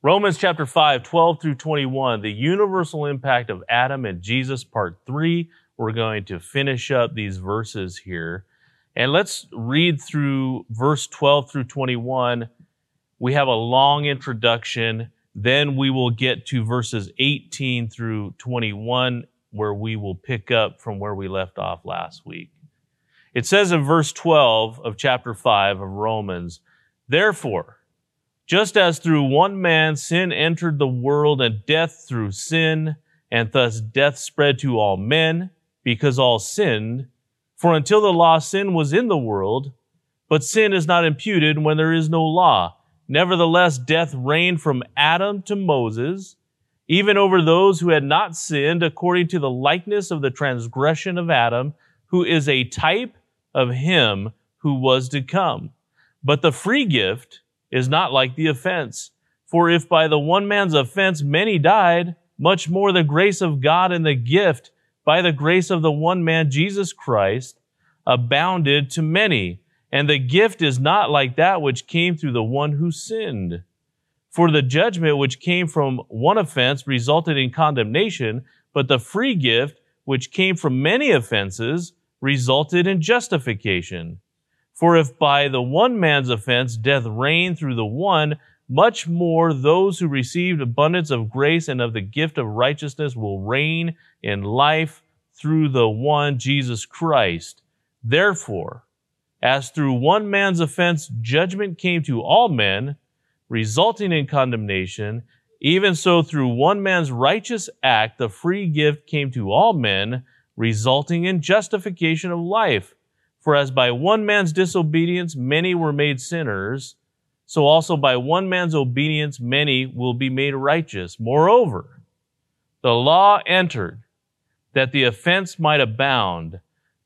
Romans chapter 5, 12 through 21, the universal impact of Adam and Jesus, part 3. We're going to finish up these verses here. And let's read through verse 12 through 21. We have a long introduction. Then we will get to verses 18 through 21, where we will pick up from where we left off last week. It says in verse 12 of chapter 5 of Romans, Therefore, just as through one man sin entered the world and death through sin, and thus death spread to all men because all sinned, for until the law, sin was in the world, but sin is not imputed when there is no law. Nevertheless, death reigned from Adam to Moses, even over those who had not sinned according to the likeness of the transgression of Adam, who is a type of him who was to come. But the free gift is not like the offense. For if by the one man's offense many died, much more the grace of God and the gift by the grace of the one man, Jesus Christ, abounded to many. And the gift is not like that which came through the one who sinned. For the judgment which came from one offense resulted in condemnation, but the free gift which came from many offenses resulted in justification. For if by the one man's offense death reigned through the one, much more those who received abundance of grace and of the gift of righteousness will reign in life through the one Jesus Christ. Therefore, as through one man's offense judgment came to all men, resulting in condemnation, even so through one man's righteous act the free gift came to all men, resulting in justification of life. For as by one man's disobedience many were made sinners, so also by one man's obedience many will be made righteous. Moreover, the law entered that the offense might abound,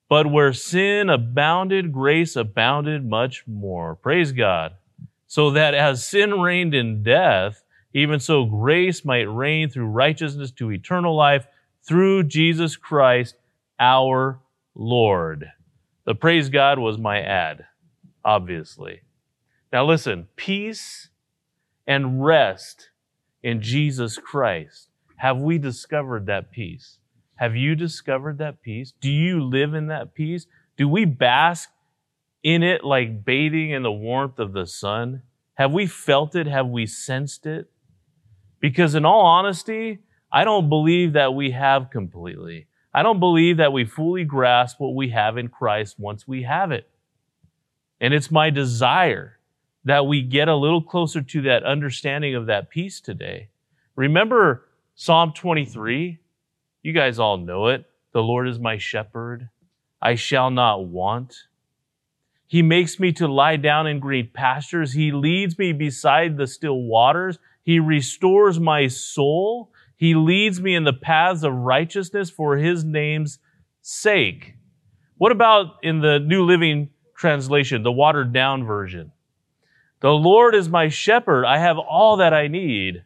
but where sin abounded, grace abounded much more. Praise God. So that as sin reigned in death, even so grace might reign through righteousness to eternal life through Jesus Christ our Lord. The praise God was my ad, obviously. Now listen, peace and rest in Jesus Christ. Have we discovered that peace? Have you discovered that peace? Do you live in that peace? Do we bask in it like bathing in the warmth of the sun? Have we felt it? Have we sensed it? Because in all honesty, I don't believe that we have completely. I don't believe that we fully grasp what we have in Christ once we have it. And it's my desire that we get a little closer to that understanding of that peace today. Remember Psalm 23? You guys all know it. The Lord is my shepherd. I shall not want. He makes me to lie down in green pastures. He leads me beside the still waters. He restores my soul. He leads me in the paths of righteousness for his name's sake. What about in the New Living Translation, the watered down version? The Lord is my shepherd. I have all that I need.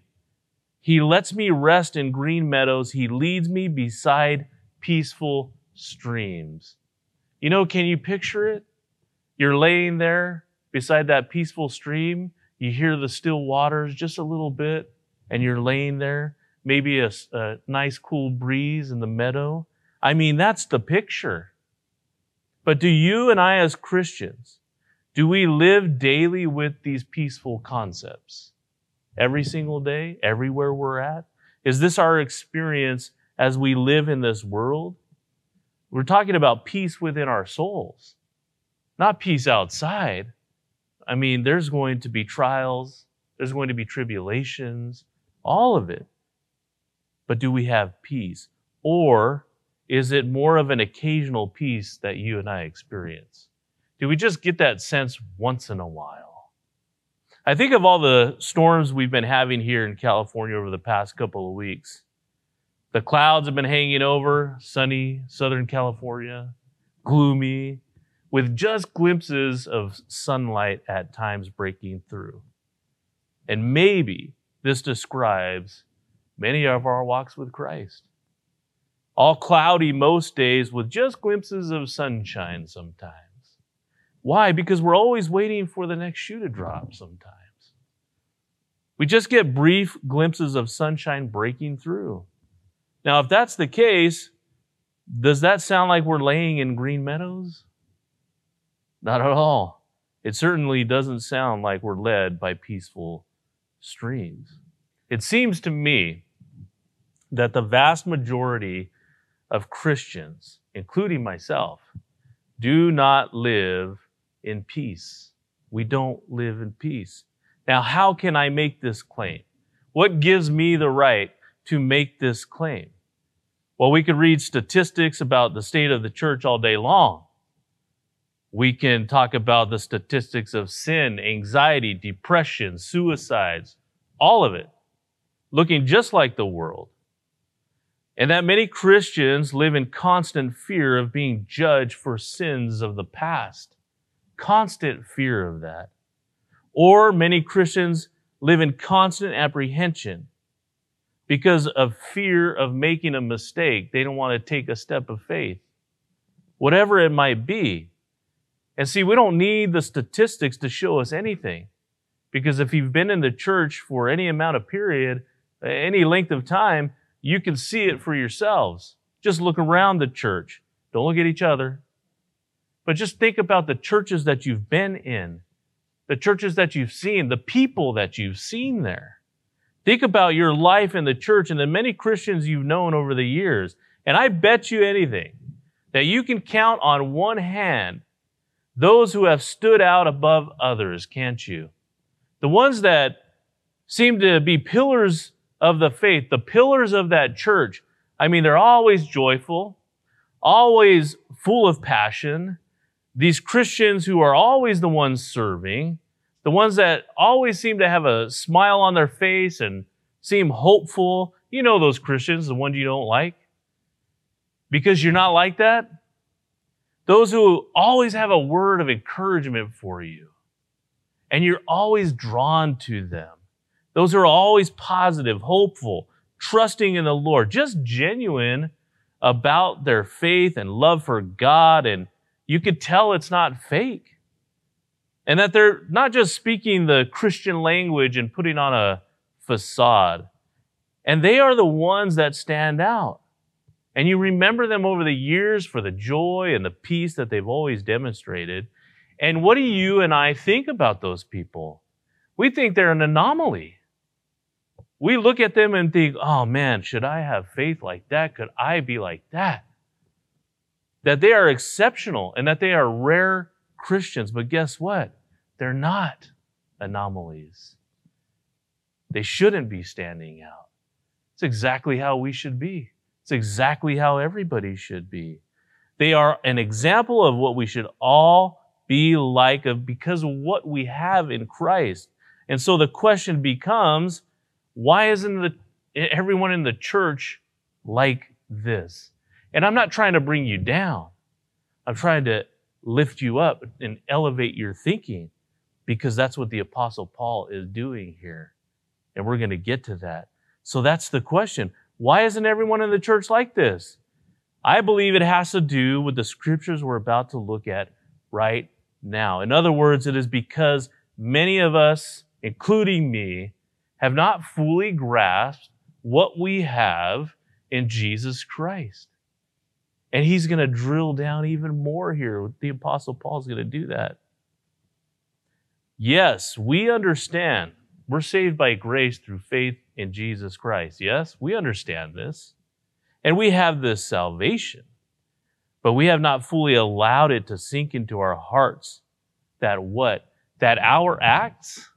He lets me rest in green meadows. He leads me beside peaceful streams. You know, can you picture it? You're laying there beside that peaceful stream. You hear the still waters just a little bit, and you're laying there maybe a, a nice cool breeze in the meadow. I mean, that's the picture. But do you and I as Christians, do we live daily with these peaceful concepts? Every single day, everywhere we're at? Is this our experience as we live in this world? We're talking about peace within our souls, not peace outside. I mean, there's going to be trials, there's going to be tribulations, all of it but do we have peace? Or is it more of an occasional peace that you and I experience? Do we just get that sense once in a while? I think of all the storms we've been having here in California over the past couple of weeks. The clouds have been hanging over sunny Southern California, gloomy, with just glimpses of sunlight at times breaking through. And maybe this describes many of our walks with Christ. All cloudy most days with just glimpses of sunshine sometimes. Why? Because we're always waiting for the next shoe to drop sometimes. We just get brief glimpses of sunshine breaking through. Now, if that's the case, does that sound like we're laying in green meadows? Not at all. It certainly doesn't sound like we're led by peaceful streams. It seems to me that the vast majority of Christians, including myself, do not live in peace. We don't live in peace. Now, how can I make this claim? What gives me the right to make this claim? Well, we could read statistics about the state of the church all day long. We can talk about the statistics of sin, anxiety, depression, suicides, all of it, looking just like the world. And that many Christians live in constant fear of being judged for sins of the past. Constant fear of that. Or many Christians live in constant apprehension because of fear of making a mistake. They don't want to take a step of faith. Whatever it might be. And see, we don't need the statistics to show us anything. Because if you've been in the church for any amount of period, any length of time, you can see it for yourselves. Just look around the church. Don't look at each other. But just think about the churches that you've been in, the churches that you've seen, the people that you've seen there. Think about your life in the church and the many Christians you've known over the years. And I bet you anything that you can count on one hand those who have stood out above others, can't you? The ones that seem to be pillars of the faith, the pillars of that church. I mean, they're always joyful, always full of passion. These Christians who are always the ones serving, the ones that always seem to have a smile on their face and seem hopeful. You know those Christians, the ones you don't like. Because you're not like that. Those who always have a word of encouragement for you. And you're always drawn to them. Those are always positive, hopeful, trusting in the Lord, just genuine about their faith and love for God. And you could tell it's not fake and that they're not just speaking the Christian language and putting on a facade. And they are the ones that stand out. And you remember them over the years for the joy and the peace that they've always demonstrated. And what do you and I think about those people? We think they're an anomaly. We look at them and think, oh man, should I have faith like that? Could I be like that? That they are exceptional and that they are rare Christians. But guess what? They're not anomalies. They shouldn't be standing out. It's exactly how we should be. It's exactly how everybody should be. They are an example of what we should all be like of because of what we have in Christ. And so the question becomes, why isn't the, everyone in the church like this? And I'm not trying to bring you down. I'm trying to lift you up and elevate your thinking because that's what the Apostle Paul is doing here. And we're going to get to that. So that's the question. Why isn't everyone in the church like this? I believe it has to do with the scriptures we're about to look at right now. In other words, it is because many of us, including me, have not fully grasped what we have in Jesus Christ. And he's going to drill down even more here. The Apostle Paul's going to do that. Yes, we understand we're saved by grace through faith in Jesus Christ. Yes, we understand this. And we have this salvation. But we have not fully allowed it to sink into our hearts that what? That our acts,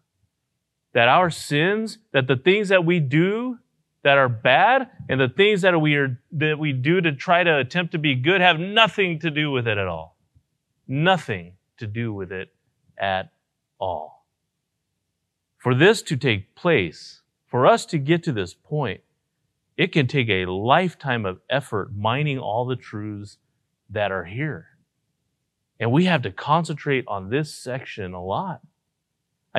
that our sins, that the things that we do that are bad and the things that we are that we do to try to attempt to be good have nothing to do with it at all. Nothing to do with it at all. For this to take place, for us to get to this point, it can take a lifetime of effort mining all the truths that are here. And we have to concentrate on this section a lot.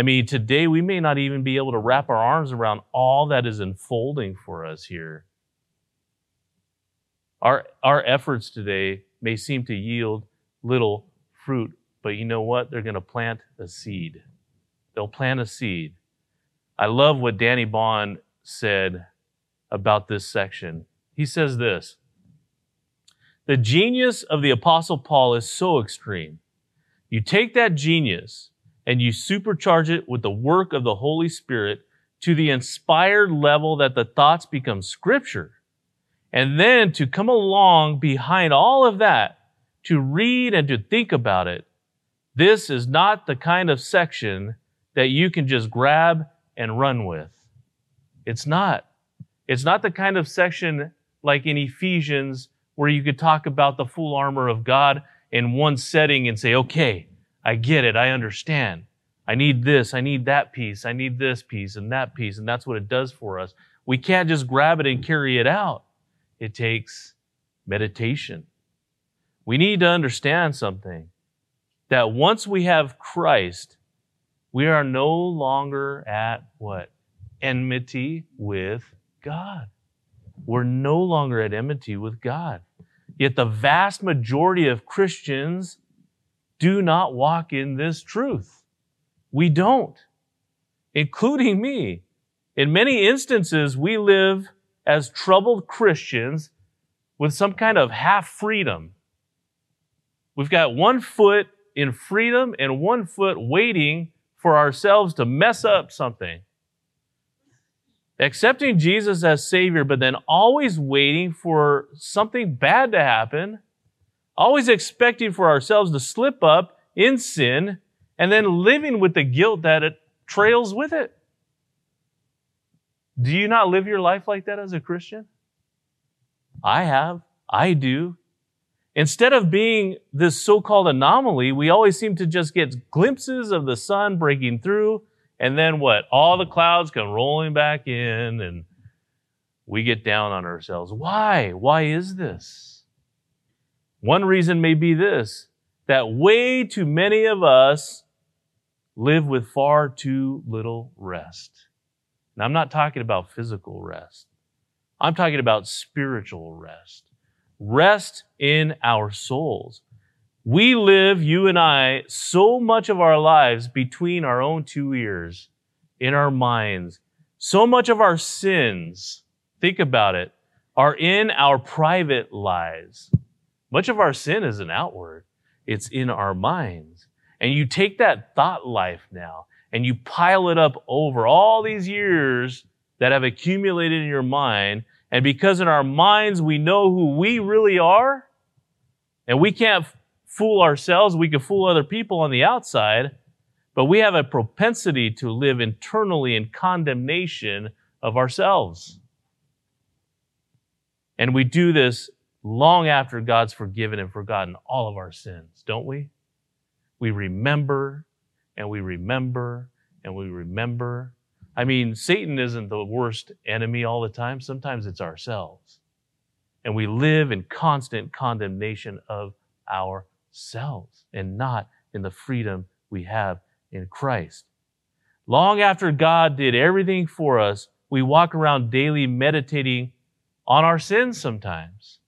I mean, today we may not even be able to wrap our arms around all that is unfolding for us here. Our, our efforts today may seem to yield little fruit but you know what? They're going to plant a seed. They'll plant a seed. I love what Danny Bond said about this section. He says this The genius of the Apostle Paul is so extreme. You take that genius and you supercharge it with the work of the Holy Spirit to the inspired level that the thoughts become scripture. And then to come along behind all of that, to read and to think about it, this is not the kind of section that you can just grab and run with. It's not. It's not the kind of section like in Ephesians where you could talk about the full armor of God in one setting and say, okay, I get it. I understand. I need this. I need that piece. I need this piece and that piece. And that's what it does for us. We can't just grab it and carry it out. It takes meditation. We need to understand something that once we have Christ, we are no longer at what? Enmity with God. We're no longer at enmity with God. Yet the vast majority of Christians do not walk in this truth. We don't, including me. In many instances, we live as troubled Christians with some kind of half freedom. We've got one foot in freedom and one foot waiting for ourselves to mess up something. Accepting Jesus as Savior, but then always waiting for something bad to happen, always expecting for ourselves to slip up in sin, and then living with the guilt that it trails with it. Do you not live your life like that as a Christian? I have. I do. Instead of being this so called anomaly, we always seem to just get glimpses of the sun breaking through, and then what? All the clouds come rolling back in, and we get down on ourselves. Why? Why is this? One reason may be this that way too many of us live with far too little rest. And I'm not talking about physical rest. I'm talking about spiritual rest rest in our souls. We live, you and I, so much of our lives between our own two ears, in our minds. So much of our sins, think about it, are in our private lives. Much of our sin isn't outward, it's in our minds. And you take that thought life now and you pile it up over all these years that have accumulated in your mind and because in our minds we know who we really are, and we can't fool ourselves, we can fool other people on the outside, but we have a propensity to live internally in condemnation of ourselves. And we do this long after God's forgiven and forgotten all of our sins, don't we? We remember and we remember and we remember I mean, Satan isn't the worst enemy all the time. Sometimes it's ourselves. And we live in constant condemnation of ourselves and not in the freedom we have in Christ. Long after God did everything for us, we walk around daily meditating on our sins sometimes.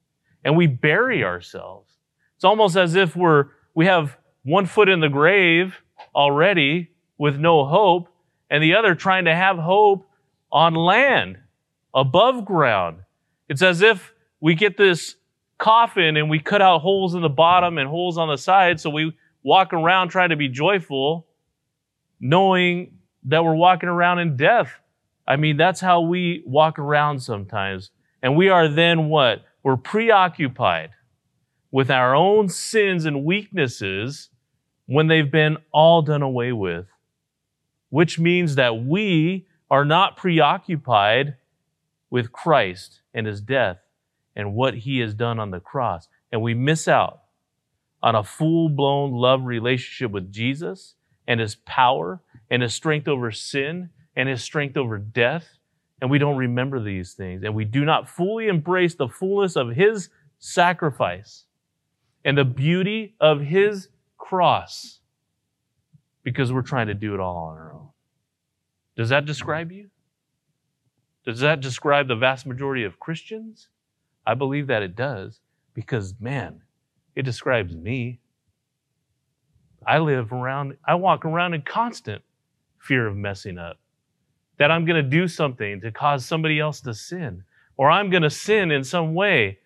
And we bury ourselves. It's almost as if we're, we have one foot in the grave already with no hope and the other trying to have hope on land, above ground. It's as if we get this coffin and we cut out holes in the bottom and holes on the side, so we walk around trying to be joyful, knowing that we're walking around in death. I mean, that's how we walk around sometimes. And we are then what? We're preoccupied with our own sins and weaknesses when they've been all done away with which means that we are not preoccupied with Christ and his death and what he has done on the cross. And we miss out on a full blown love relationship with Jesus and his power and his strength over sin and his strength over death. And we don't remember these things. And we do not fully embrace the fullness of his sacrifice and the beauty of his cross because we're trying to do it all on our own. Does that describe you? Does that describe the vast majority of Christians? I believe that it does because, man, it describes me. I live around, I walk around in constant fear of messing up. That I'm going to do something to cause somebody else to sin, or I'm going to sin in some way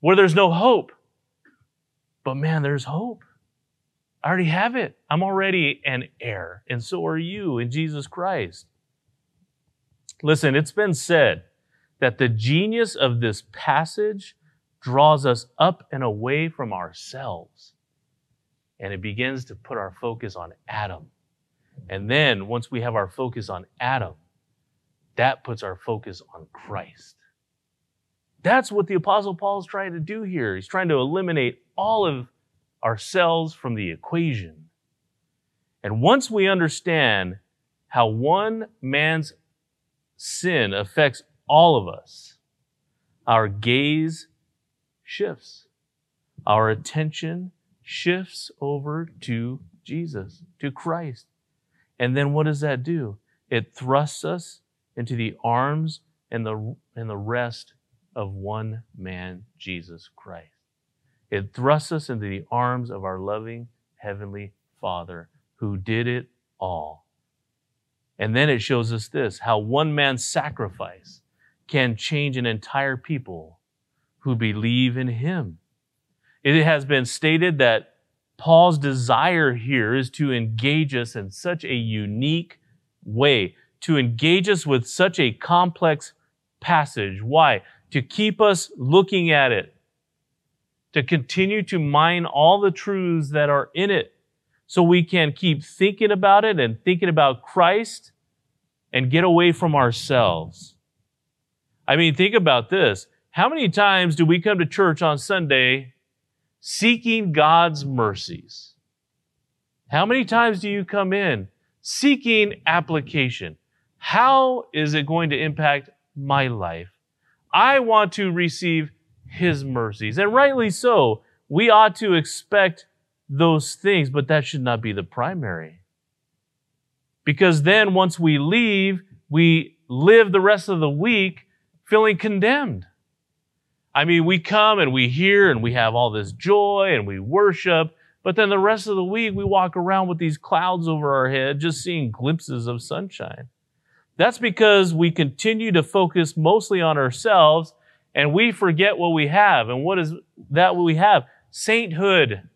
where there's no hope. But man, there's hope. I already have it. I'm already an heir, and so are you in Jesus Christ. Listen, it's been said that the genius of this passage draws us up and away from ourselves. And it begins to put our focus on Adam. And then once we have our focus on Adam, that puts our focus on Christ. That's what the Apostle Paul is trying to do here. He's trying to eliminate all of ourselves from the equation. And once we understand how one man's sin affects all of us, our gaze shifts. Our attention shifts over to Jesus, to Christ. And then what does that do? It thrusts us into the arms and the, and the rest of one man, Jesus Christ. It thrusts us into the arms of our loving Heavenly Father who did it all. And then it shows us this how one man's sacrifice can change an entire people who believe in him. It has been stated that Paul's desire here is to engage us in such a unique way, to engage us with such a complex passage. Why? To keep us looking at it, to continue to mine all the truths that are in it so we can keep thinking about it and thinking about Christ and get away from ourselves. I mean, think about this. How many times do we come to church on Sunday seeking God's mercies? How many times do you come in seeking application? How is it going to impact my life? I want to receive his mercies. And rightly so. We ought to expect those things, but that should not be the primary. Because then once we leave, we live the rest of the week feeling condemned. I mean, we come and we hear and we have all this joy and we worship, but then the rest of the week we walk around with these clouds over our head, just seeing glimpses of sunshine. That's because we continue to focus mostly on ourselves and we forget what we have. And what is that we have? Sainthood.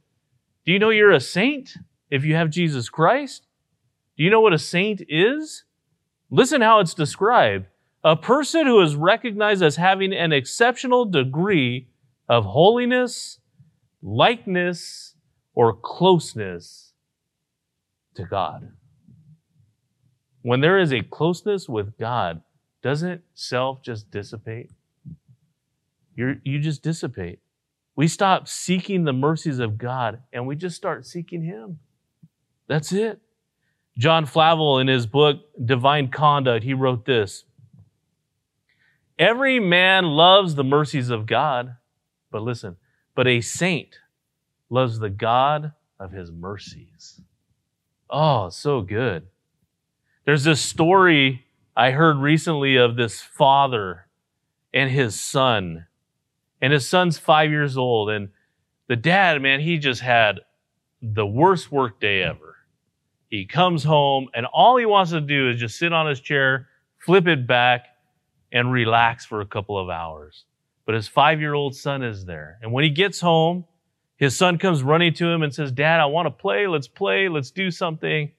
Do you know you're a saint if you have Jesus Christ? Do you know what a saint is? Listen how it's described. A person who is recognized as having an exceptional degree of holiness, likeness, or closeness to God. When there is a closeness with God, doesn't self just dissipate? you you just dissipate. We stop seeking the mercies of God and we just start seeking Him. That's it. John Flavel, in his book, Divine Conduct, he wrote this Every man loves the mercies of God, but listen, but a saint loves the God of his mercies. Oh, so good. There's this story I heard recently of this father and his son and his son's five years old. And the dad, man, he just had the worst work day ever. He comes home and all he wants to do is just sit on his chair, flip it back, and relax for a couple of hours. But his five year old son is there. And when he gets home, his son comes running to him and says, Dad, I want to play. Let's play. Let's do something.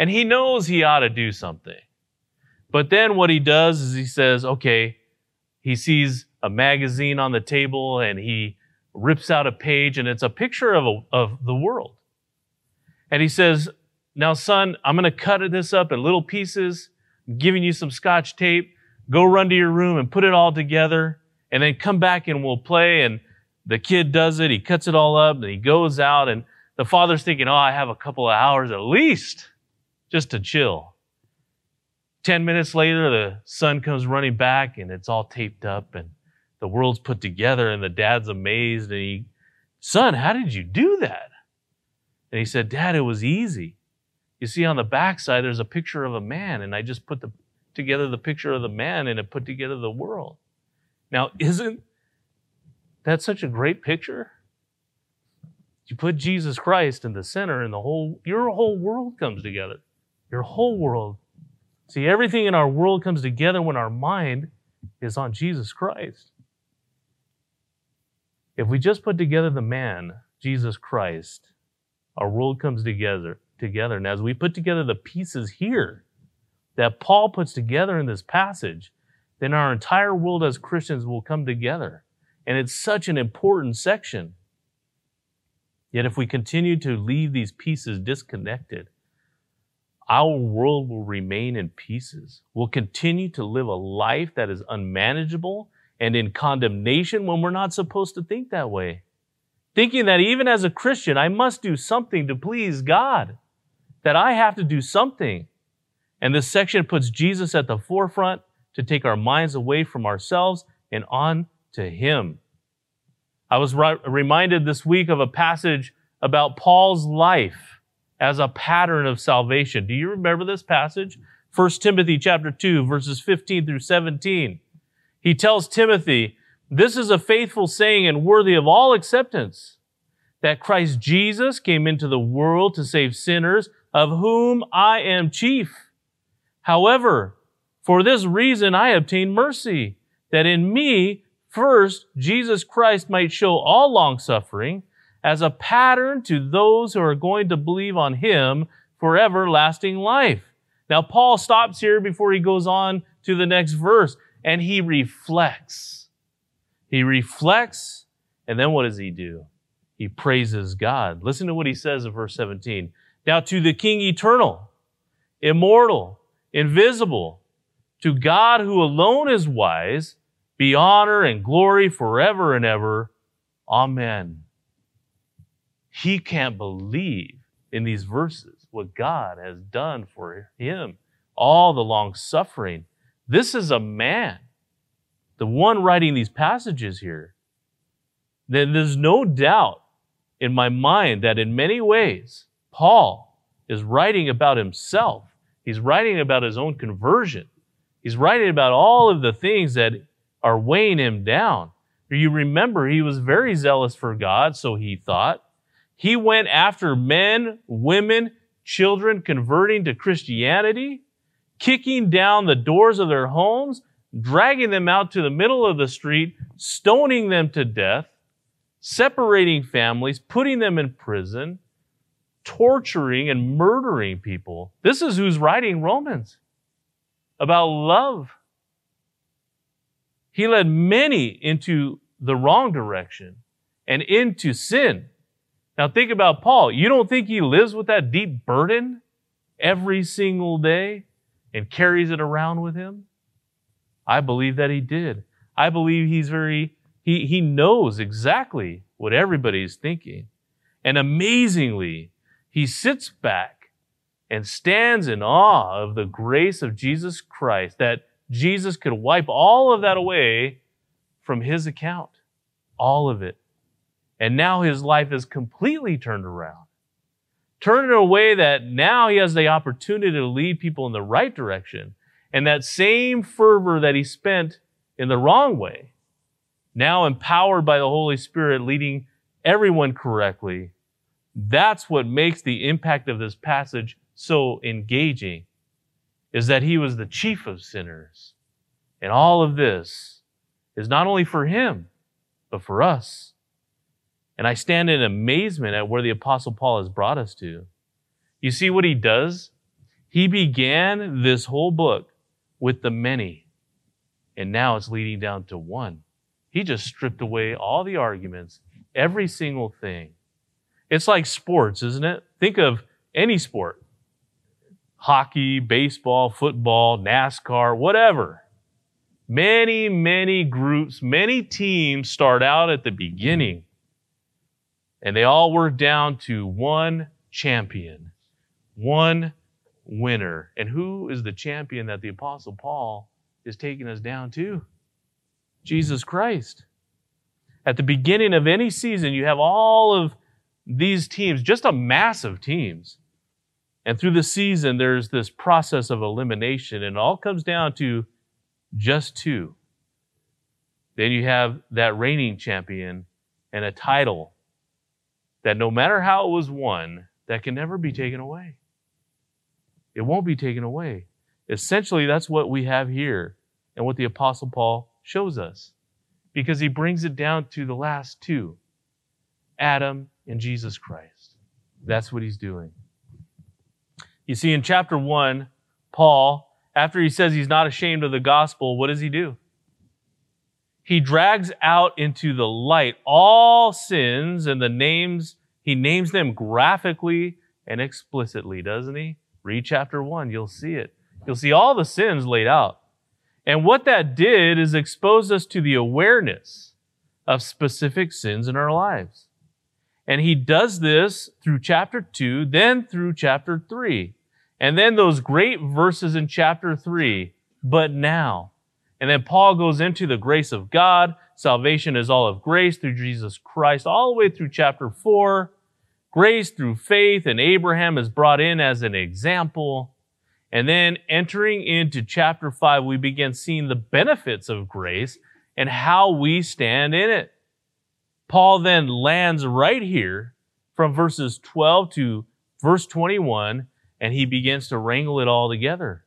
And he knows he ought to do something. But then what he does is he says, okay, he sees a magazine on the table and he rips out a page and it's a picture of, a, of the world. And he says, Now, son, I'm going to cut this up in little pieces. I'm giving you some scotch tape. Go run to your room and put it all together and then come back and we'll play. And the kid does it. He cuts it all up and he goes out and the father's thinking, Oh, I have a couple of hours at least just to chill. Ten minutes later, the son comes running back and it's all taped up and the world's put together and the dad's amazed and he, son, how did you do that? And he said, dad, it was easy. You see on the backside, there's a picture of a man and I just put the, together the picture of the man and it put together the world. Now, isn't that such a great picture? You put Jesus Christ in the center and the whole, your whole world comes together. Your whole world See, everything in our world comes together when our mind is on Jesus Christ. If we just put together the man, Jesus Christ, our world comes together together. And as we put together the pieces here that Paul puts together in this passage, then our entire world as Christians will come together. And it's such an important section. Yet if we continue to leave these pieces disconnected, our world will remain in pieces. We'll continue to live a life that is unmanageable and in condemnation when we're not supposed to think that way. Thinking that even as a Christian, I must do something to please God, that I have to do something. And this section puts Jesus at the forefront to take our minds away from ourselves and on to Him. I was reminded this week of a passage about Paul's life as a pattern of salvation. Do you remember this passage? 1 Timothy chapter 2 verses 15 through 17. He tells Timothy, this is a faithful saying and worthy of all acceptance that Christ Jesus came into the world to save sinners, of whom I am chief. However, for this reason I obtained mercy, that in me first Jesus Christ might show all longsuffering as a pattern to those who are going to believe on him for everlasting life. Now, Paul stops here before he goes on to the next verse and he reflects. He reflects, and then what does he do? He praises God. Listen to what he says in verse 17. Now, to the King eternal, immortal, invisible, to God who alone is wise, be honor and glory forever and ever. Amen. He can't believe in these verses what God has done for him, all the long suffering. This is a man, the one writing these passages here. Then there's no doubt in my mind that in many ways, Paul is writing about himself. He's writing about his own conversion. He's writing about all of the things that are weighing him down. You remember he was very zealous for God, so he thought. He went after men, women, children converting to Christianity, kicking down the doors of their homes, dragging them out to the middle of the street, stoning them to death, separating families, putting them in prison, torturing and murdering people. This is who's writing Romans about love. He led many into the wrong direction and into sin. Now think about Paul. You don't think he lives with that deep burden every single day and carries it around with him? I believe that he did. I believe he's very he, he knows exactly what everybody's thinking. And amazingly, he sits back and stands in awe of the grace of Jesus Christ, that Jesus could wipe all of that away from his account. All of it. And now his life is completely turned around. Turned in a way that now he has the opportunity to lead people in the right direction. And that same fervor that he spent in the wrong way now empowered by the Holy Spirit, leading everyone correctly. That's what makes the impact of this passage so engaging, is that he was the chief of sinners. And all of this is not only for him, but for us. And I stand in amazement at where the Apostle Paul has brought us to. You see what he does? He began this whole book with the many, and now it's leading down to one. He just stripped away all the arguments, every single thing. It's like sports, isn't it? Think of any sport hockey, baseball, football, NASCAR, whatever. Many, many groups, many teams start out at the beginning and they all work down to one champion, one winner. And who is the champion that the Apostle Paul is taking us down to? Jesus Christ. At the beginning of any season, you have all of these teams, just a mass of teams. And through the season, there's this process of elimination, and it all comes down to just two. Then you have that reigning champion and a title that no matter how it was won, that can never be taken away. It won't be taken away. essentially, that's what we have here and what the Apostle Paul shows us because he brings it down to the last two Adam and Jesus Christ. That's what he's doing. You see, in chapter 1, Paul, after he says he's not ashamed of the gospel, what does he do? He drags out into the light all sins and the names, he names them graphically and explicitly, doesn't he? Read chapter 1, you'll see it. You'll see all the sins laid out. And what that did is expose us to the awareness of specific sins in our lives. And he does this through chapter 2, then through chapter 3. And then those great verses in chapter 3, but now. And then Paul goes into the grace of God. Salvation is all of grace through Jesus Christ, all the way through chapter 4. Grace through faith, and Abraham is brought in as an example. And then entering into chapter 5, we begin seeing the benefits of grace and how we stand in it. Paul then lands right here from verses 12 to verse 21, and he begins to wrangle it all together.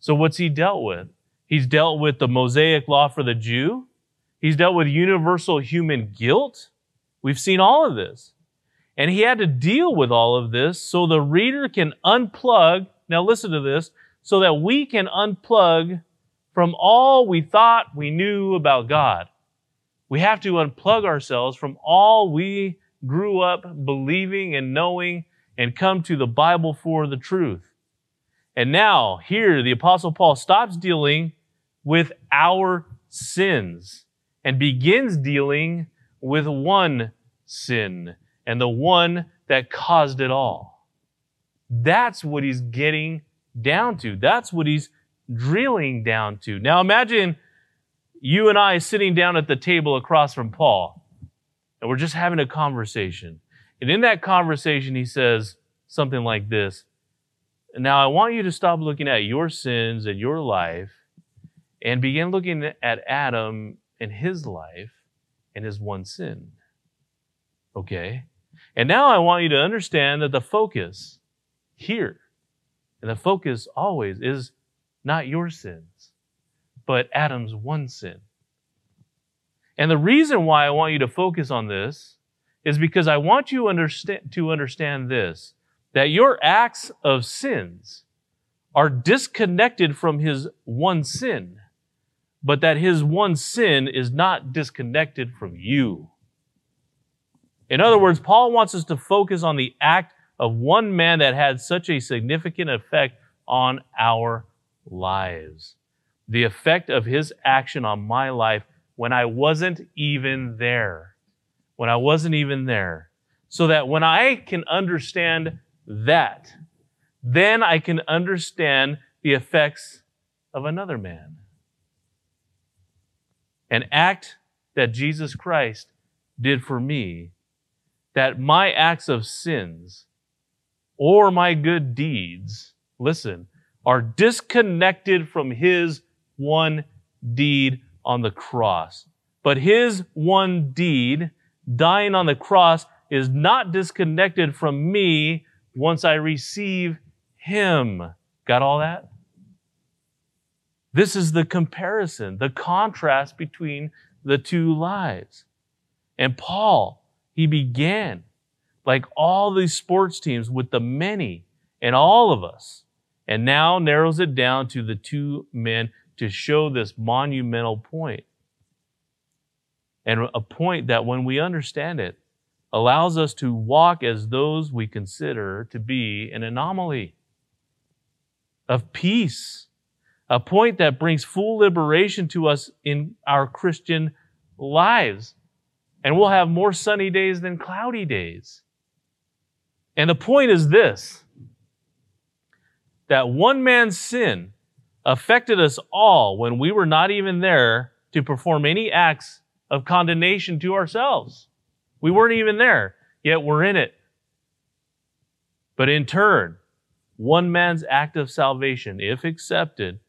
So, what's he dealt with? He's dealt with the Mosaic law for the Jew. He's dealt with universal human guilt. We've seen all of this. And he had to deal with all of this so the reader can unplug now listen to this, so that we can unplug from all we thought we knew about God. We have to unplug ourselves from all we grew up believing and knowing and come to the Bible for the truth. And now, here, the Apostle Paul stops dealing with our sins and begins dealing with one sin and the one that caused it all. That's what he's getting down to. That's what he's drilling down to. Now imagine you and I sitting down at the table across from Paul, and we're just having a conversation. And in that conversation, he says something like this Now I want you to stop looking at your sins and your life and begin looking at Adam and his life and his one sin. Okay? And now I want you to understand that the focus here. And the focus always is not your sins, but Adam's one sin. And the reason why I want you to focus on this is because I want you understand, to understand this that your acts of sins are disconnected from his one sin, but that his one sin is not disconnected from you. In other words, Paul wants us to focus on the act of one man that had such a significant effect on our lives. The effect of his action on my life when I wasn't even there. When I wasn't even there. So that when I can understand that, then I can understand the effects of another man. An act that Jesus Christ did for me, that my acts of sins or my good deeds, listen, are disconnected from his one deed on the cross. But his one deed, dying on the cross, is not disconnected from me once I receive him. Got all that? This is the comparison, the contrast between the two lives. And Paul, he began like all these sports teams with the many and all of us, and now narrows it down to the two men to show this monumental point. And a point that, when we understand it, allows us to walk as those we consider to be an anomaly of peace, a point that brings full liberation to us in our Christian lives. And we'll have more sunny days than cloudy days. And the point is this that one man's sin affected us all when we were not even there to perform any acts of condemnation to ourselves. We weren't even there, yet we're in it. But in turn, one man's act of salvation, if accepted,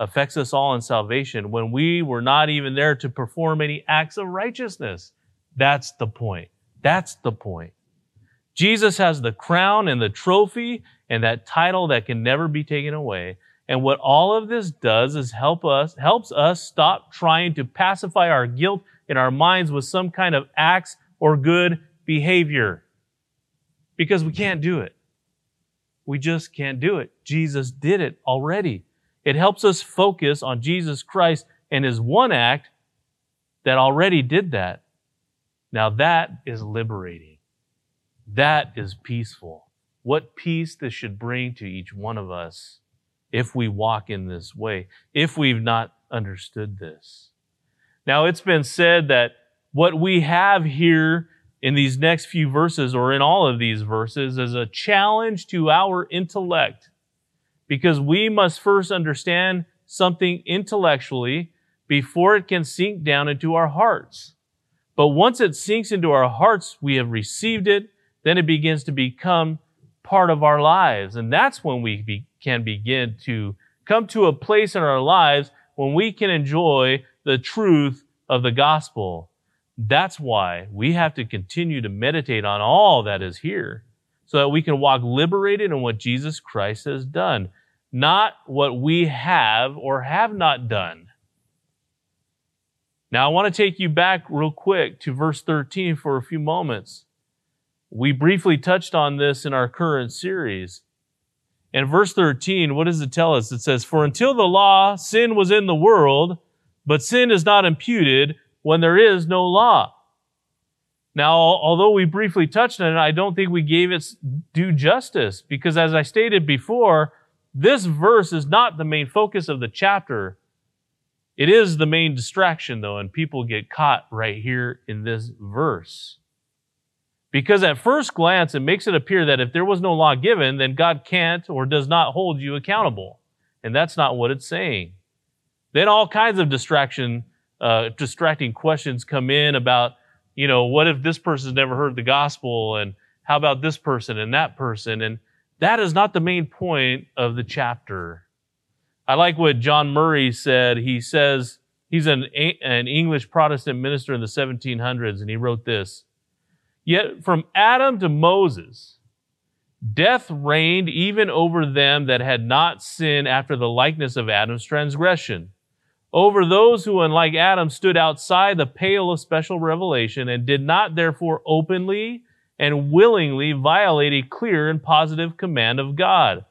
affects us all in salvation when we were not even there to perform any acts of righteousness. That's the point. That's the point. Jesus has the crown and the trophy and that title that can never be taken away. And what all of this does is help us, helps us stop trying to pacify our guilt in our minds with some kind of acts or good behavior. Because we can't do it. We just can't do it. Jesus did it already. It helps us focus on Jesus Christ and his one act that already did that. Now that is liberating. That is peaceful. What peace this should bring to each one of us if we walk in this way, if we've not understood this. Now, it's been said that what we have here in these next few verses, or in all of these verses, is a challenge to our intellect because we must first understand something intellectually before it can sink down into our hearts. But once it sinks into our hearts, we have received it, then it begins to become part of our lives. And that's when we be, can begin to come to a place in our lives when we can enjoy the truth of the gospel. That's why we have to continue to meditate on all that is here so that we can walk liberated in what Jesus Christ has done, not what we have or have not done. Now, I want to take you back real quick to verse 13 for a few moments. We briefly touched on this in our current series. In verse 13, what does it tell us? It says, For until the law, sin was in the world, but sin is not imputed when there is no law. Now, although we briefly touched on it, I don't think we gave it due justice because as I stated before, this verse is not the main focus of the chapter. It is the main distraction though, and people get caught right here in this verse. Because at first glance, it makes it appear that if there was no law given, then God can't or does not hold you accountable. And that's not what it's saying. Then all kinds of distraction, uh, distracting questions come in about, you know, what if this person's never heard the gospel and how about this person and that person? And that is not the main point of the chapter. I like what John Murray said. He says, he's an, an English Protestant minister in the 1700s, and he wrote this. Yet from Adam to Moses, death reigned even over them that had not sinned after the likeness of Adam's transgression. Over those who, unlike Adam, stood outside the pale of special revelation and did not therefore openly and willingly violate a clear and positive command of God.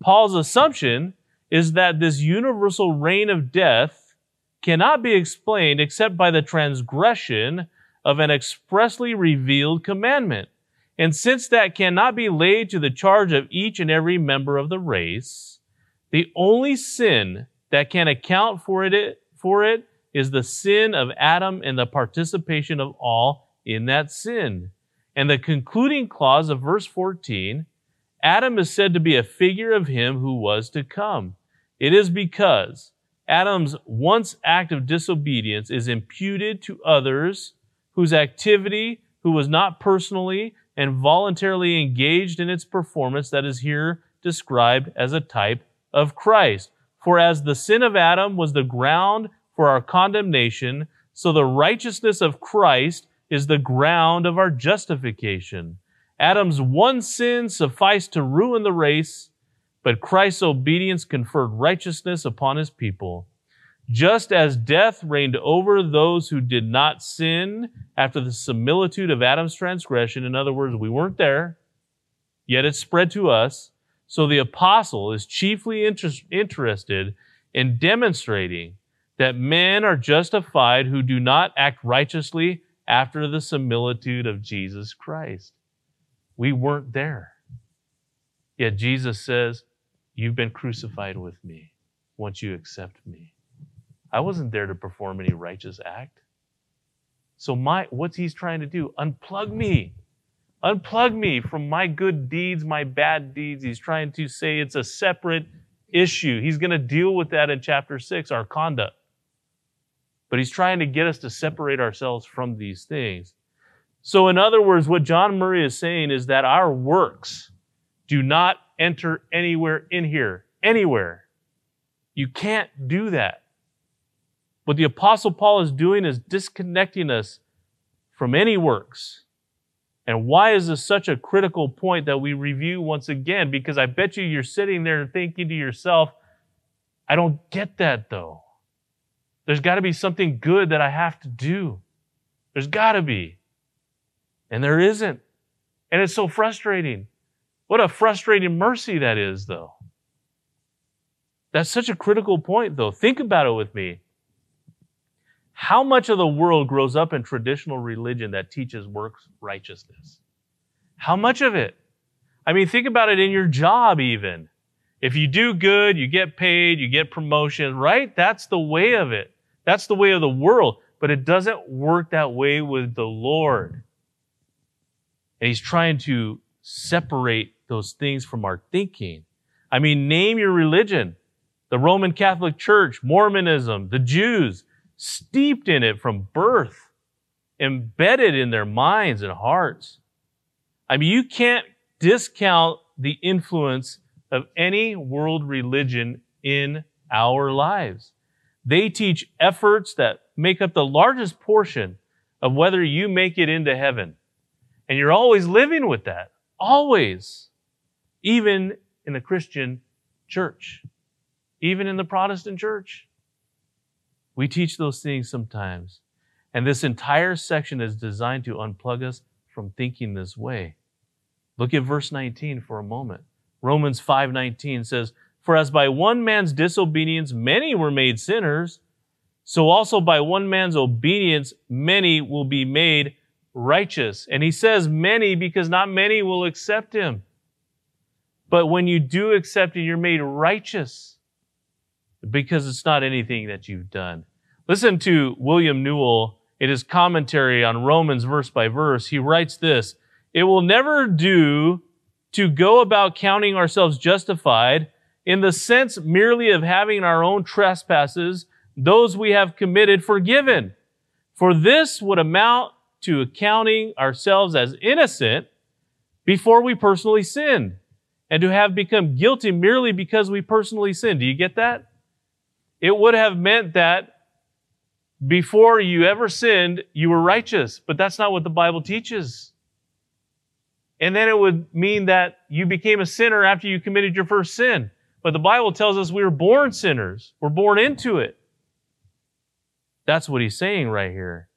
Paul's assumption is that this universal reign of death cannot be explained except by the transgression of an expressly revealed commandment. And since that cannot be laid to the charge of each and every member of the race, the only sin that can account for it, for it is the sin of Adam and the participation of all in that sin. And the concluding clause of verse 14, Adam is said to be a figure of him who was to come. It is because Adam's once act of disobedience is imputed to others whose activity, who was not personally and voluntarily engaged in its performance, that is here described as a type of Christ. For as the sin of Adam was the ground for our condemnation, so the righteousness of Christ is the ground of our justification. Adam's one sin sufficed to ruin the race, but Christ's obedience conferred righteousness upon his people. Just as death reigned over those who did not sin after the similitude of Adam's transgression, in other words, we weren't there, yet it spread to us. So the apostle is chiefly inter- interested in demonstrating that men are justified who do not act righteously after the similitude of Jesus Christ. We weren't there. Yet Jesus says, You've been crucified with me once you accept me. I wasn't there to perform any righteous act. So my what's he's trying to do? Unplug me. Unplug me from my good deeds, my bad deeds. He's trying to say it's a separate issue. He's going to deal with that in chapter 6, our conduct. But he's trying to get us to separate ourselves from these things. So, in other words, what John Murray is saying is that our works do not enter anywhere in here. Anywhere. You can't do that. What the Apostle Paul is doing is disconnecting us from any works. And why is this such a critical point that we review once again? Because I bet you you're sitting there thinking to yourself, I don't get that though. There's got to be something good that I have to do. There's got to be. And there isn't. And it's so frustrating. What a frustrating mercy that is, though. That's such a critical point, though. Think about it with me. How much of the world grows up in traditional religion that teaches works righteousness? How much of it? I mean, think about it in your job, even. If you do good, you get paid, you get promotion, right? That's the way of it. That's the way of the world. But it doesn't work that way with the Lord. And He's trying to separate those things from our thinking. I mean, name your religion. The Roman Catholic Church, Mormonism, the Jews, steeped in it from birth, embedded in their minds and hearts. I mean, you can't discount the influence of any world religion in our lives. They teach efforts that make up the largest portion of whether you make it into heaven. And you're always living with that. Always. Even in the Christian church. Even in the Protestant church. We teach those things sometimes. And this entire section is designed to unplug us from thinking this way. Look at verse 19 for a moment. Romans 5:19 says, "For as by one man's disobedience many were made sinners, so also by one man's obedience many will be made righteous." And he says many because not many will accept him. But when you do accept him, you're made righteous because it's not anything that you've done. Listen to William Newell in his commentary on Romans verse by verse. He writes this, it will never do to go about counting ourselves justified in the sense merely of having our own trespasses, those we have committed, forgiven. For this would amount to accounting ourselves as innocent before we personally sinned and to have become guilty merely because we personally sinned. Do you get that? it would have meant that before you ever sinned, you were righteous. But that's not what the Bible teaches. And then it would mean that you became a sinner after you committed your first sin. But the Bible tells us we were born sinners. We're born into it. That's what he's saying right here.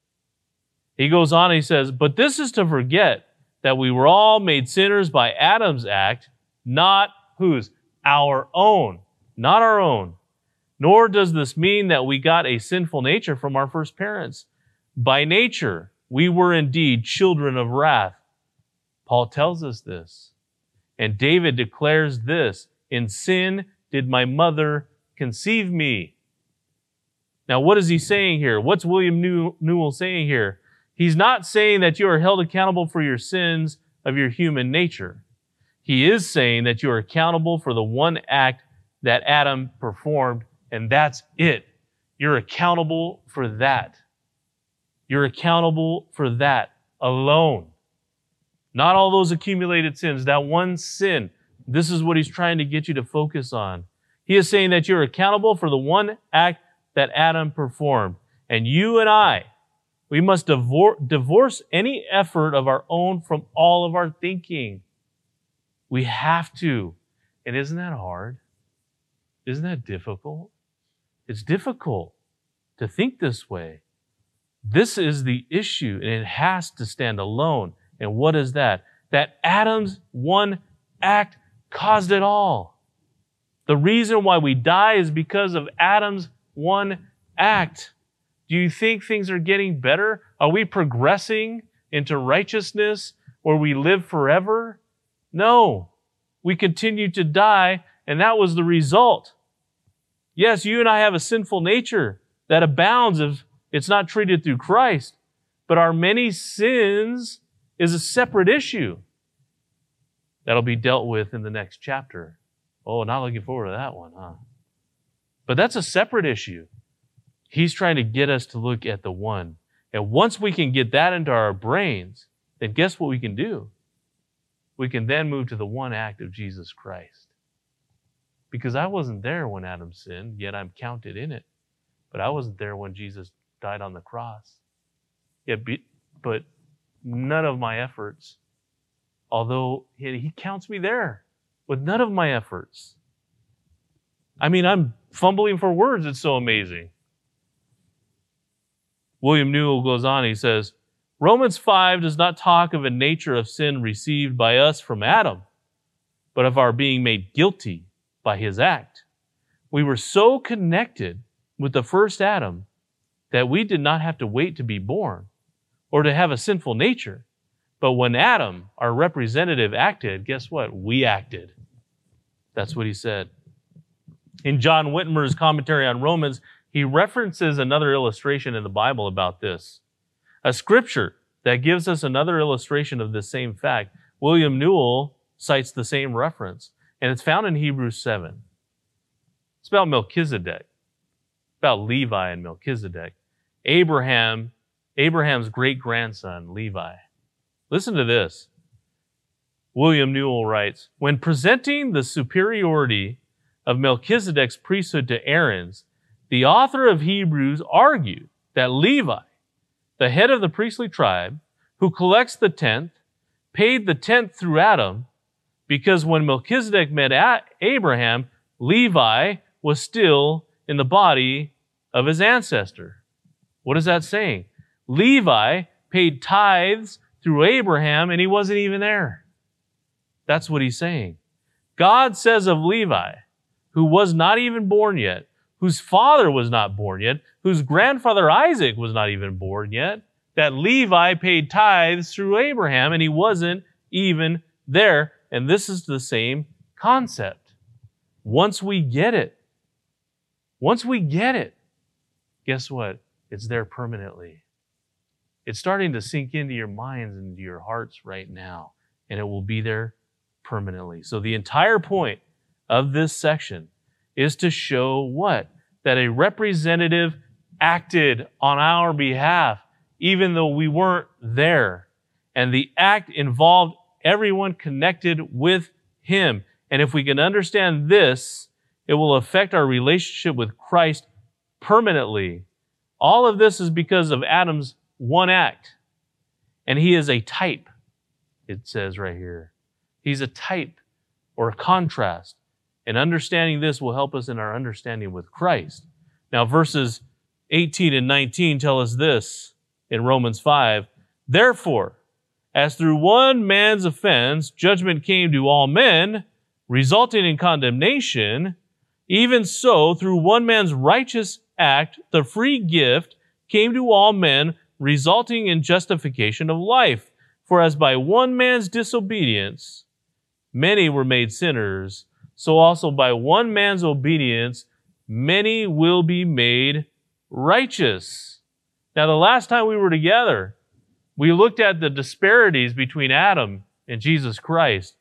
He goes on, he says, But this is to forget that we were all made sinners by Adam's act, not whose? Our own. Not our own. Nor does this mean that we got a sinful nature from our first parents. By nature, we were indeed children of wrath. Paul tells us this. And David declares this In sin did my mother conceive me. Now, what is he saying here? What's William Newell saying here? He's not saying that you are held accountable for your sins of your human nature. He is saying that you are accountable for the one act that Adam performed and that's it. You're accountable for that. You're accountable for that alone. Not all those accumulated sins, that one sin. This is what he's trying to get you to focus on. He is saying that you're accountable for the one act that Adam performed. And you and I, we must divor- divorce any effort of our own from all of our thinking. We have to. And isn't that hard? Isn't that difficult? It's difficult to think this way. This is the issue, and it has to stand alone. And what is that? That Adam's one act caused it all. The reason why we die is because of Adam's one act. Do you think things are getting better? Are we progressing into righteousness where we live forever? No. We continue to die, and that was the result. Yes, you and I have a sinful nature that abounds if it's not treated through Christ. But our many sins is a separate issue that'll be dealt with in the next chapter. Oh, not looking forward to that one, huh? But that's a separate issue. He's trying to get us to look at the one. And once we can get that into our brains, then guess what we can do? We can then move to the one act of Jesus Christ because I wasn't there when Adam sinned, yet I'm counted in it. But I wasn't there when Jesus died on the cross. Yet, be, but none of my efforts, although he, counts me there with none of my efforts. I mean, I'm fumbling for words. It's so amazing. William Newell goes on, he says, Romans 5 does not talk of a nature of sin received by us from Adam, but of our being made guilty by his act. We were so connected with the first Adam that we did not have to wait to be born or to have a sinful nature. But when Adam, our representative, acted, guess what? We acted. That's what he said. In John Witmer's commentary on Romans, he references another illustration in the Bible about this. A scripture that gives us another illustration of the same fact. William Newell cites the same reference, and it's found in Hebrews 7. It's about Melchizedek, about Levi and Melchizedek. Abraham, Abraham's great grandson, Levi. Listen to this. William Newell writes When presenting the superiority of Melchizedek's priesthood to Aaron's, the author of Hebrews argued that Levi, the head of the priestly tribe, who collects the tenth, paid the tenth through Adam, because when Melchizedek met Abraham, Levi was still in the body of his ancestor. What is that saying? Levi paid tithes through Abraham and he wasn't even there. That's what he's saying. God says of Levi, who was not even born yet, whose father was not born yet, whose grandfather Isaac was not even born yet, that Levi paid tithes through Abraham and he wasn't even there. And this is the same concept. Once we get it, once we get it, guess what? It's there permanently. It's starting to sink into your minds and into your hearts right now, and it will be there permanently. So, the entire point of this section is to show what? That a representative acted on our behalf, even though we weren't there. And the act involved everyone connected with him. And if we can understand this, it will affect our relationship with Christ permanently. All of this is because of Adam's one act. And he is a type, it says right here. He's a type or a contrast and understanding this will help us in our understanding with Christ. Now, verses 18 and 19 tell us this in Romans 5. Therefore, as through one man's offense judgment came to all men, resulting in condemnation, even so through one man's righteous act the free gift came to all men, resulting in justification of life. For as by one man's disobedience many were made sinners, so also by one man's obedience, many will be made righteous. Now, the last time we were together, we looked at the disparities between Adam and Jesus Christ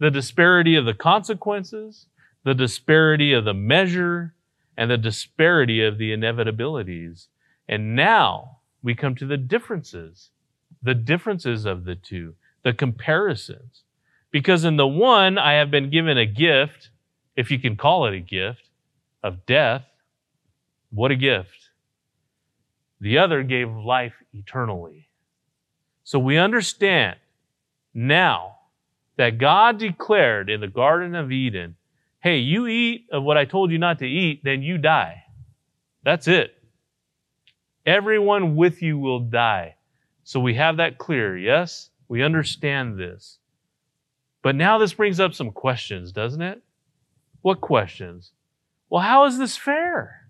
the disparity of the consequences, the disparity of the measure, and the disparity of the inevitabilities. And now we come to the differences, the differences of the two, the comparisons. Because in the one, I have been given a gift, if you can call it a gift, of death. What a gift. The other gave life eternally. So we understand now that God declared in the Garden of Eden, hey, you eat of what I told you not to eat, then you die. That's it. Everyone with you will die. So we have that clear, yes? We understand this. But now this brings up some questions, doesn't it? What questions? Well, how is this fair?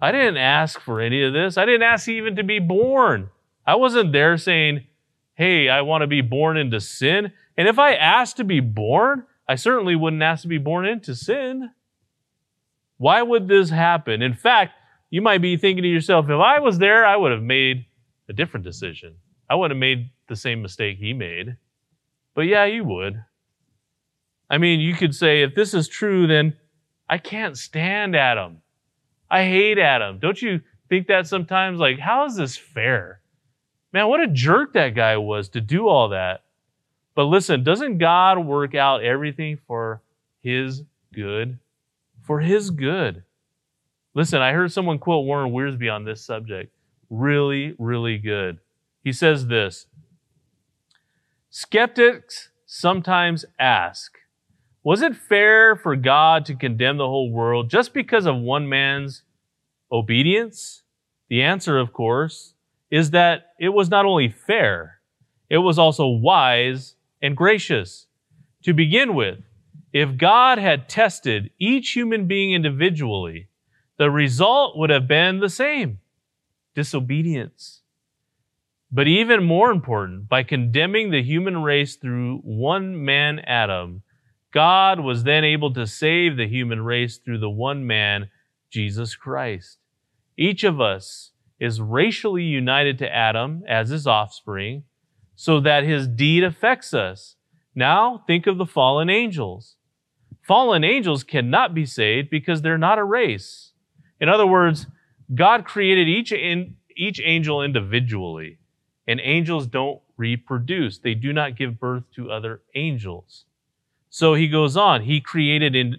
I didn't ask for any of this. I didn't ask even to be born. I wasn't there saying, hey, I want to be born into sin. And if I asked to be born, I certainly wouldn't ask to be born into sin. Why would this happen? In fact, you might be thinking to yourself, if I was there, I would have made a different decision. I would have made the same mistake he made. But yeah, you would. I mean, you could say, if this is true, then I can't stand Adam. I hate Adam. Don't you think that sometimes? Like, how is this fair? Man, what a jerk that guy was to do all that. But listen, doesn't God work out everything for his good? For his good. Listen, I heard someone quote Warren Wiersbe on this subject. Really, really good. He says this Skeptics sometimes ask, Was it fair for God to condemn the whole world just because of one man's obedience? The answer, of course, is that it was not only fair, it was also wise and gracious. To begin with, if God had tested each human being individually, the result would have been the same disobedience. But even more important, by condemning the human race through one man, Adam, God was then able to save the human race through the one man, Jesus Christ. Each of us is racially united to Adam as his offspring so that his deed affects us. Now think of the fallen angels. Fallen angels cannot be saved because they're not a race. In other words, God created each, in, each angel individually, and angels don't reproduce. They do not give birth to other angels. So he goes on. He created in,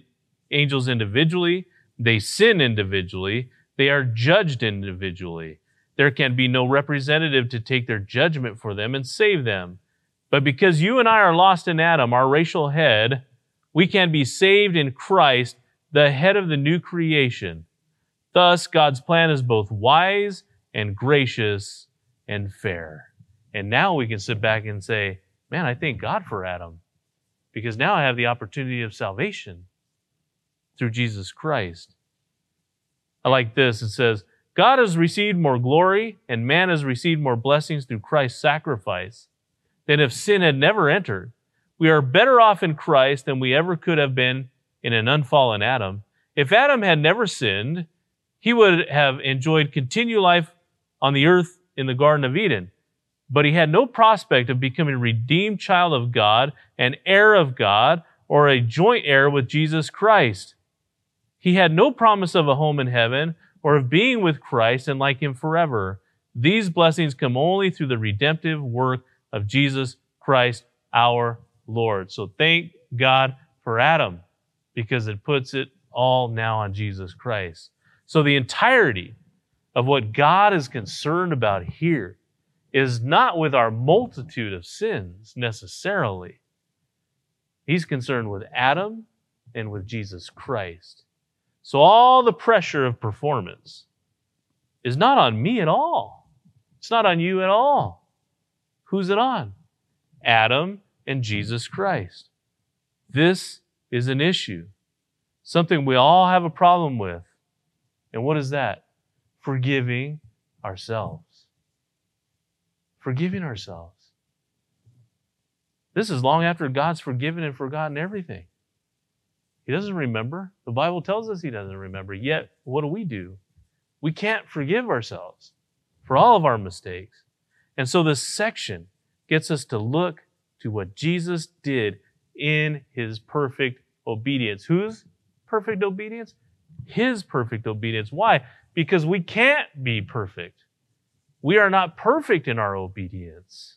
angels individually. They sin individually. They are judged individually. There can be no representative to take their judgment for them and save them. But because you and I are lost in Adam, our racial head, we can be saved in Christ, the head of the new creation. Thus, God's plan is both wise and gracious and fair. And now we can sit back and say, man, I thank God for Adam because now I have the opportunity of salvation through Jesus Christ. I like this. It says, God has received more glory and man has received more blessings through Christ's sacrifice than if sin had never entered. We are better off in Christ than we ever could have been in an unfallen Adam. If Adam had never sinned, he would have enjoyed continued life on the earth in the Garden of Eden but he had no prospect of becoming a redeemed child of God, an heir of God, or a joint heir with Jesus Christ. He had no promise of a home in heaven or of being with Christ and like him forever. These blessings come only through the redemptive work of Jesus Christ our Lord. So thank God for Adam because it puts it all now on Jesus Christ. So the entirety of what God is concerned about here is not with our multitude of sins necessarily. He's concerned with Adam and with Jesus Christ. So all the pressure of performance is not on me at all. It's not on you at all. Who's it on? Adam and Jesus Christ. This is an issue, something we all have a problem with. And what is that? Forgiving ourselves forgiving ourselves. This is long after God's forgiven and forgotten everything. He doesn't remember. The Bible tells us he doesn't remember. Yet, what do we do? We can't forgive ourselves for all of our mistakes. And so this section gets us to look to what Jesus did in his perfect obedience. Whose perfect obedience? His perfect obedience. Why? Because we can't be perfect. We are not perfect in our obedience.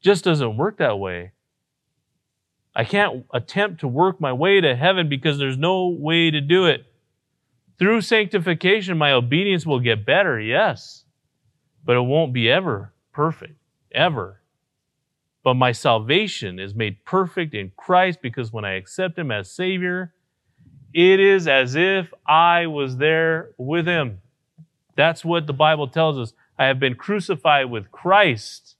Just doesn't work that way. I can't attempt to work my way to heaven because there's no way to do it. Through sanctification, my obedience will get better, yes, but it won't be ever perfect, ever. But my salvation is made perfect in Christ because when I accept Him as Savior, it is as if I was there with Him. That's what the Bible tells us. I have been crucified with Christ,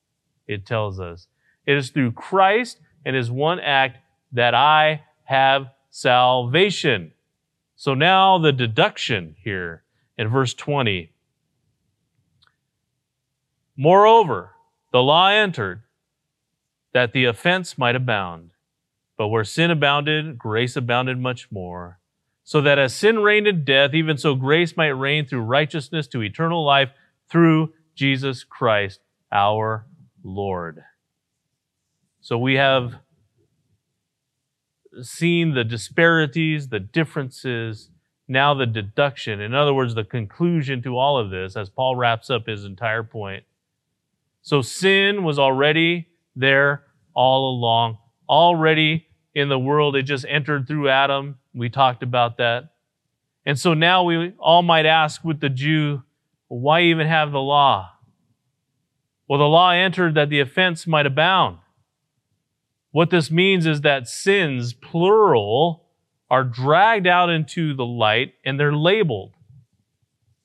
it tells us. It is through Christ and his one act that I have salvation. So now the deduction here in verse 20. Moreover, the law entered that the offense might abound. But where sin abounded, grace abounded much more. So that as sin reigned in death, even so grace might reign through righteousness to eternal life through Jesus Christ our Lord. So we have seen the disparities, the differences, now the deduction. In other words, the conclusion to all of this as Paul wraps up his entire point. So sin was already there all along, already in the world. It just entered through Adam. We talked about that. And so now we all might ask with the Jew, why even have the law? Well, the law entered that the offense might abound. What this means is that sins, plural, are dragged out into the light and they're labeled.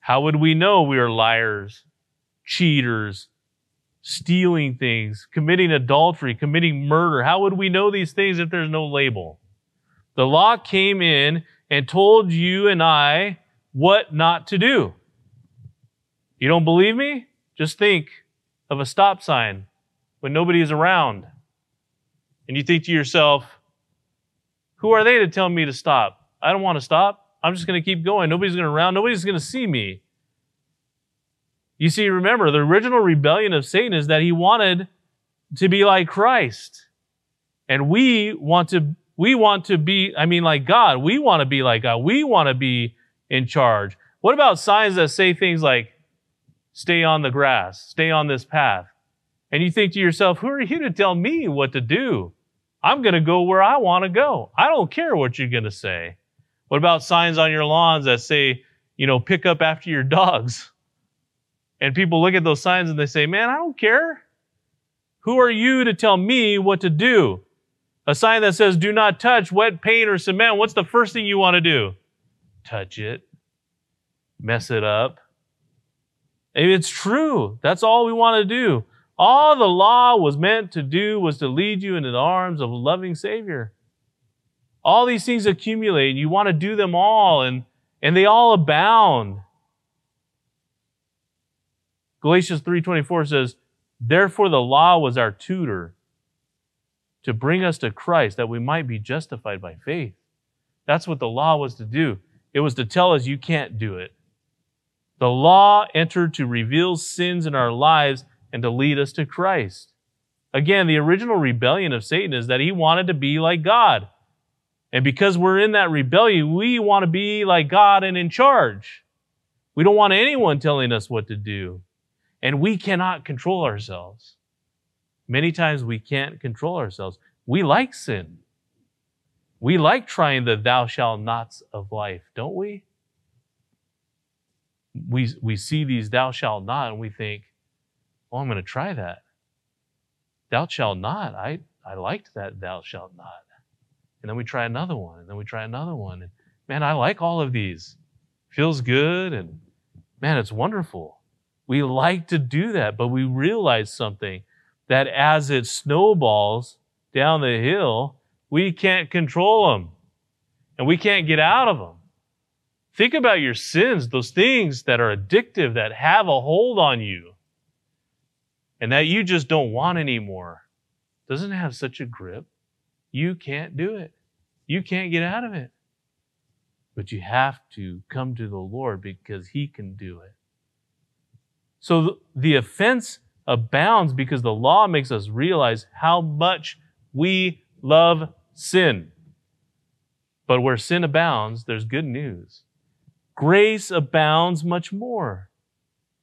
How would we know we are liars, cheaters, stealing things, committing adultery, committing murder? How would we know these things if there's no label? The law came in and told you and I what not to do. You don't believe me? Just think of a stop sign when nobody is around. And you think to yourself, who are they to tell me to stop? I don't want to stop. I'm just going to keep going. Nobody's going to around. Nobody's going to see me. You see, remember, the original rebellion of Satan is that he wanted to be like Christ. And we want to, we want to be, I mean, like God. We want to be like God. We want to be in charge. What about signs that say things like, stay on the grass, stay on this path? And you think to yourself, who are you to tell me what to do? I'm going to go where I want to go. I don't care what you're going to say. What about signs on your lawns that say, you know, pick up after your dogs? And people look at those signs and they say, man, I don't care. Who are you to tell me what to do? A sign that says, do not touch wet paint or cement. What's the first thing you want to do? Touch it. Mess it up. It's true. That's all we want to do. All the law was meant to do was to lead you into the arms of a loving Savior. All these things accumulate, and you want to do them all, and, and they all abound. Galatians 3.24 says, Therefore the law was our tutor to bring us to Christ that we might be justified by faith. That's what the law was to do. It was to tell us you can't do it. The law entered to reveal sins in our lives and to lead us to Christ. Again, the original rebellion of Satan is that he wanted to be like God. And because we're in that rebellion, we want to be like God and in charge. We don't want anyone telling us what to do. And we cannot control ourselves. Many times we can't control ourselves. We like sin. We like trying the thou shalt nots of life, don't we? We, we see these thou shalt not and we think, oh, I'm going to try that. Thou shalt not. I, I liked that thou shalt not. And then we try another one, and then we try another one. And man, I like all of these. Feels good, and man, it's wonderful. We like to do that, but we realize something that as it snowballs down the hill, we can't control them and we can't get out of them. Think about your sins, those things that are addictive, that have a hold on you and that you just don't want anymore doesn't have such a grip, you can't do it. You can't get out of it. But you have to come to the Lord because He can do it. So the offense abounds because the law makes us realize how much we love sin. But where sin abounds, there's good news. Grace abounds much more.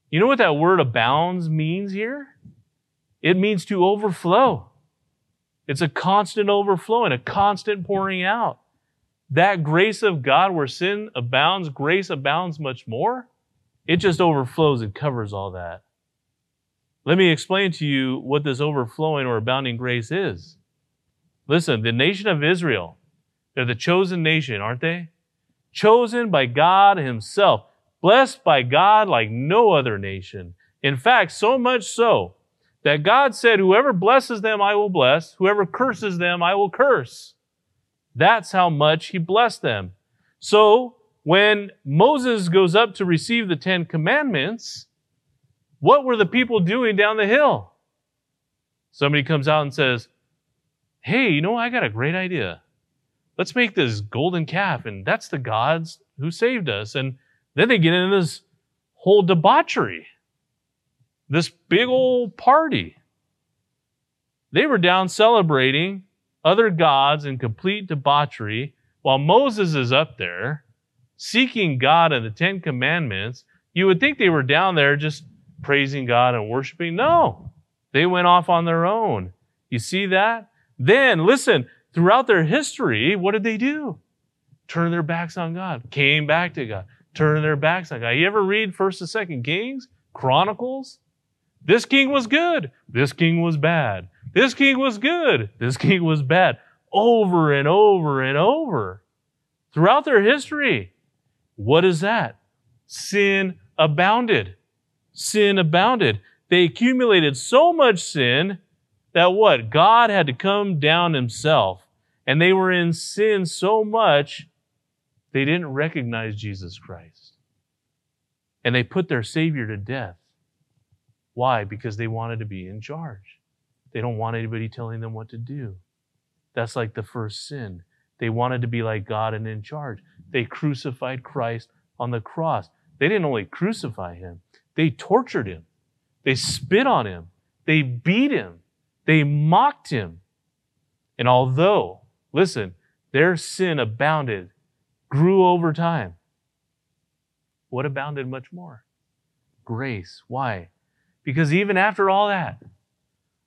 You know what that word abounds means here? It means to overflow. It's a constant overflowing, a constant pouring out. That grace of God where sin abounds, grace abounds much more. It just overflows and covers all that. Let me explain to you what this overflowing or abounding grace is. Listen, the nation of Israel, they're the chosen nation, aren't they? Chosen by God Himself, blessed by God like no other nation. In fact, so much so that God said, Whoever blesses them, I will bless. Whoever curses them, I will curse. That's how much He blessed them. So, when Moses goes up to receive the Ten Commandments, what were the people doing down the hill? Somebody comes out and says, Hey, you know, I got a great idea. Let's make this golden calf, and that's the gods who saved us. And then they get into this whole debauchery this big old party. They were down celebrating other gods in complete debauchery while Moses is up there seeking God and the Ten Commandments. You would think they were down there just praising God and worshiping. No, they went off on their own. You see that? Then, listen, throughout their history, what did they do? Turn their backs on God, came back to God, turn their backs on God. You ever read 1st and 2nd Kings, Chronicles? This king was good. This king was bad. This king was good. This king was bad. Over and over and over. Throughout their history. What is that? Sin abounded. Sin abounded. They accumulated so much sin that what? God had to come down himself. And they were in sin so much, they didn't recognize Jesus Christ. And they put their Savior to death. Why? Because they wanted to be in charge. They don't want anybody telling them what to do. That's like the first sin. They wanted to be like God and in charge. They crucified Christ on the cross. They didn't only crucify him, they tortured him. They spit on him. They beat him. They mocked him. And although, listen, their sin abounded, grew over time, what abounded much more? Grace. Why? Because even after all that,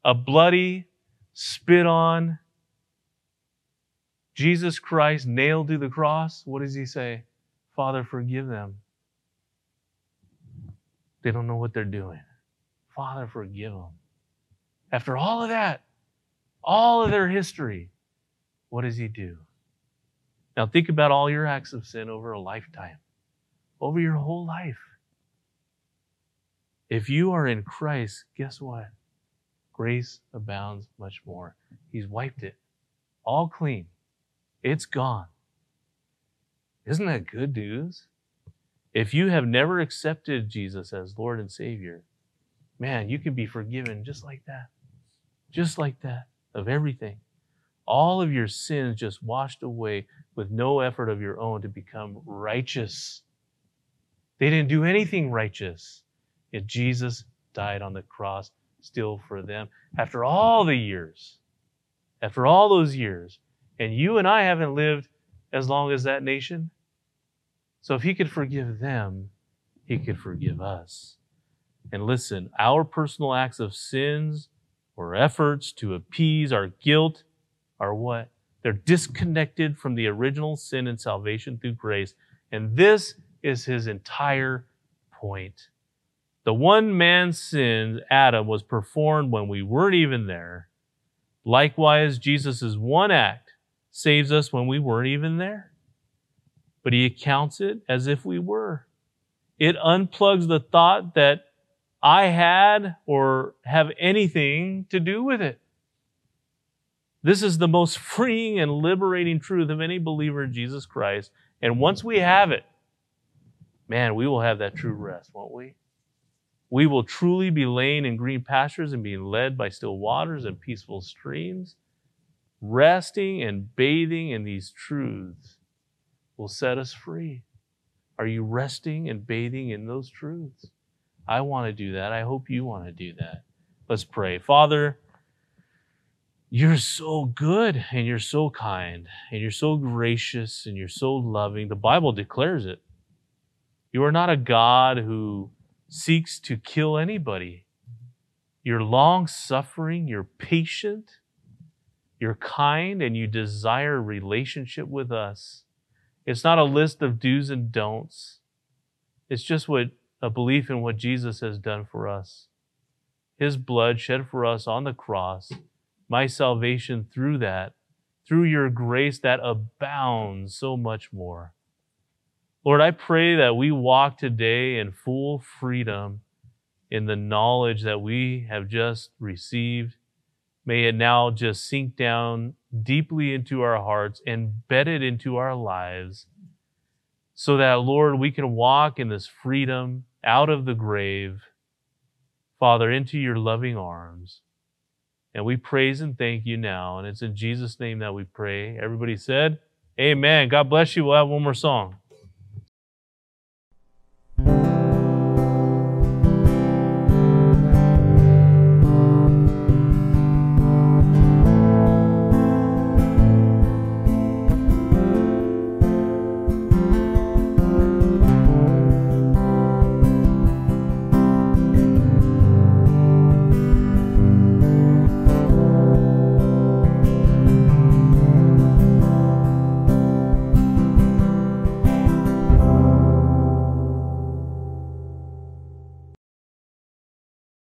a bloody, spit on, Jesus Christ nailed to the cross, what does he say? Father, forgive them. They don't know what they're doing. Father, forgive them. After all of that, all of their history, what does he do? Now think about all your acts of sin over a lifetime, over your whole life. If you are in Christ, guess what? Grace abounds much more. He's wiped it all clean. It's gone. Isn't that good news? If you have never accepted Jesus as Lord and Savior, man, you can be forgiven just like that. Just like that, of everything. All of your sins just washed away with no effort of your own to become righteous. They didn't do anything righteous, yet Jesus died on the cross still for them after all the years. After all those years. And you and I haven't lived as long as that nation. So if he could forgive them, he could forgive us. And listen, our personal acts of sins or efforts to appease our guilt are what? They're disconnected from the original sin and salvation through grace. And this is his entire point. The one man's sin, Adam, was performed when we weren't even there. Likewise, Jesus' one act saves us when we weren't even there but he accounts it as if we were. It unplugs the thought that I had or have anything to do with it. This is the most freeing and liberating truth of any believer in Jesus Christ. And once we have it, man, we will have that true rest, won't we? We will truly be laying in green pastures and being led by still waters and peaceful streams, resting and bathing in these truths will set us free. Are you resting and bathing in those truths? I want to do that. I hope you want to do that. Let's pray. Father, you're so good and you're so kind and you're so gracious and you're so loving. The Bible declares it. You are not a God who seeks to kill anybody. You're long suffering, you're patient, you're kind, and you desire relationship with us. It's not a list of do's and don'ts. It's just what a belief in what Jesus has done for us. His blood shed for us on the cross, my salvation through that, through your grace that abounds so much more. Lord, I pray that we walk today in full freedom in the knowledge that we have just received. May it now just sink down deeply into our hearts, embedded into our lives, so that, Lord, we can walk in this freedom out of the grave, Father, into your loving arms. And we praise and thank you now. And it's in Jesus' name that we pray. Everybody said, Amen. God bless you. We'll have one more song.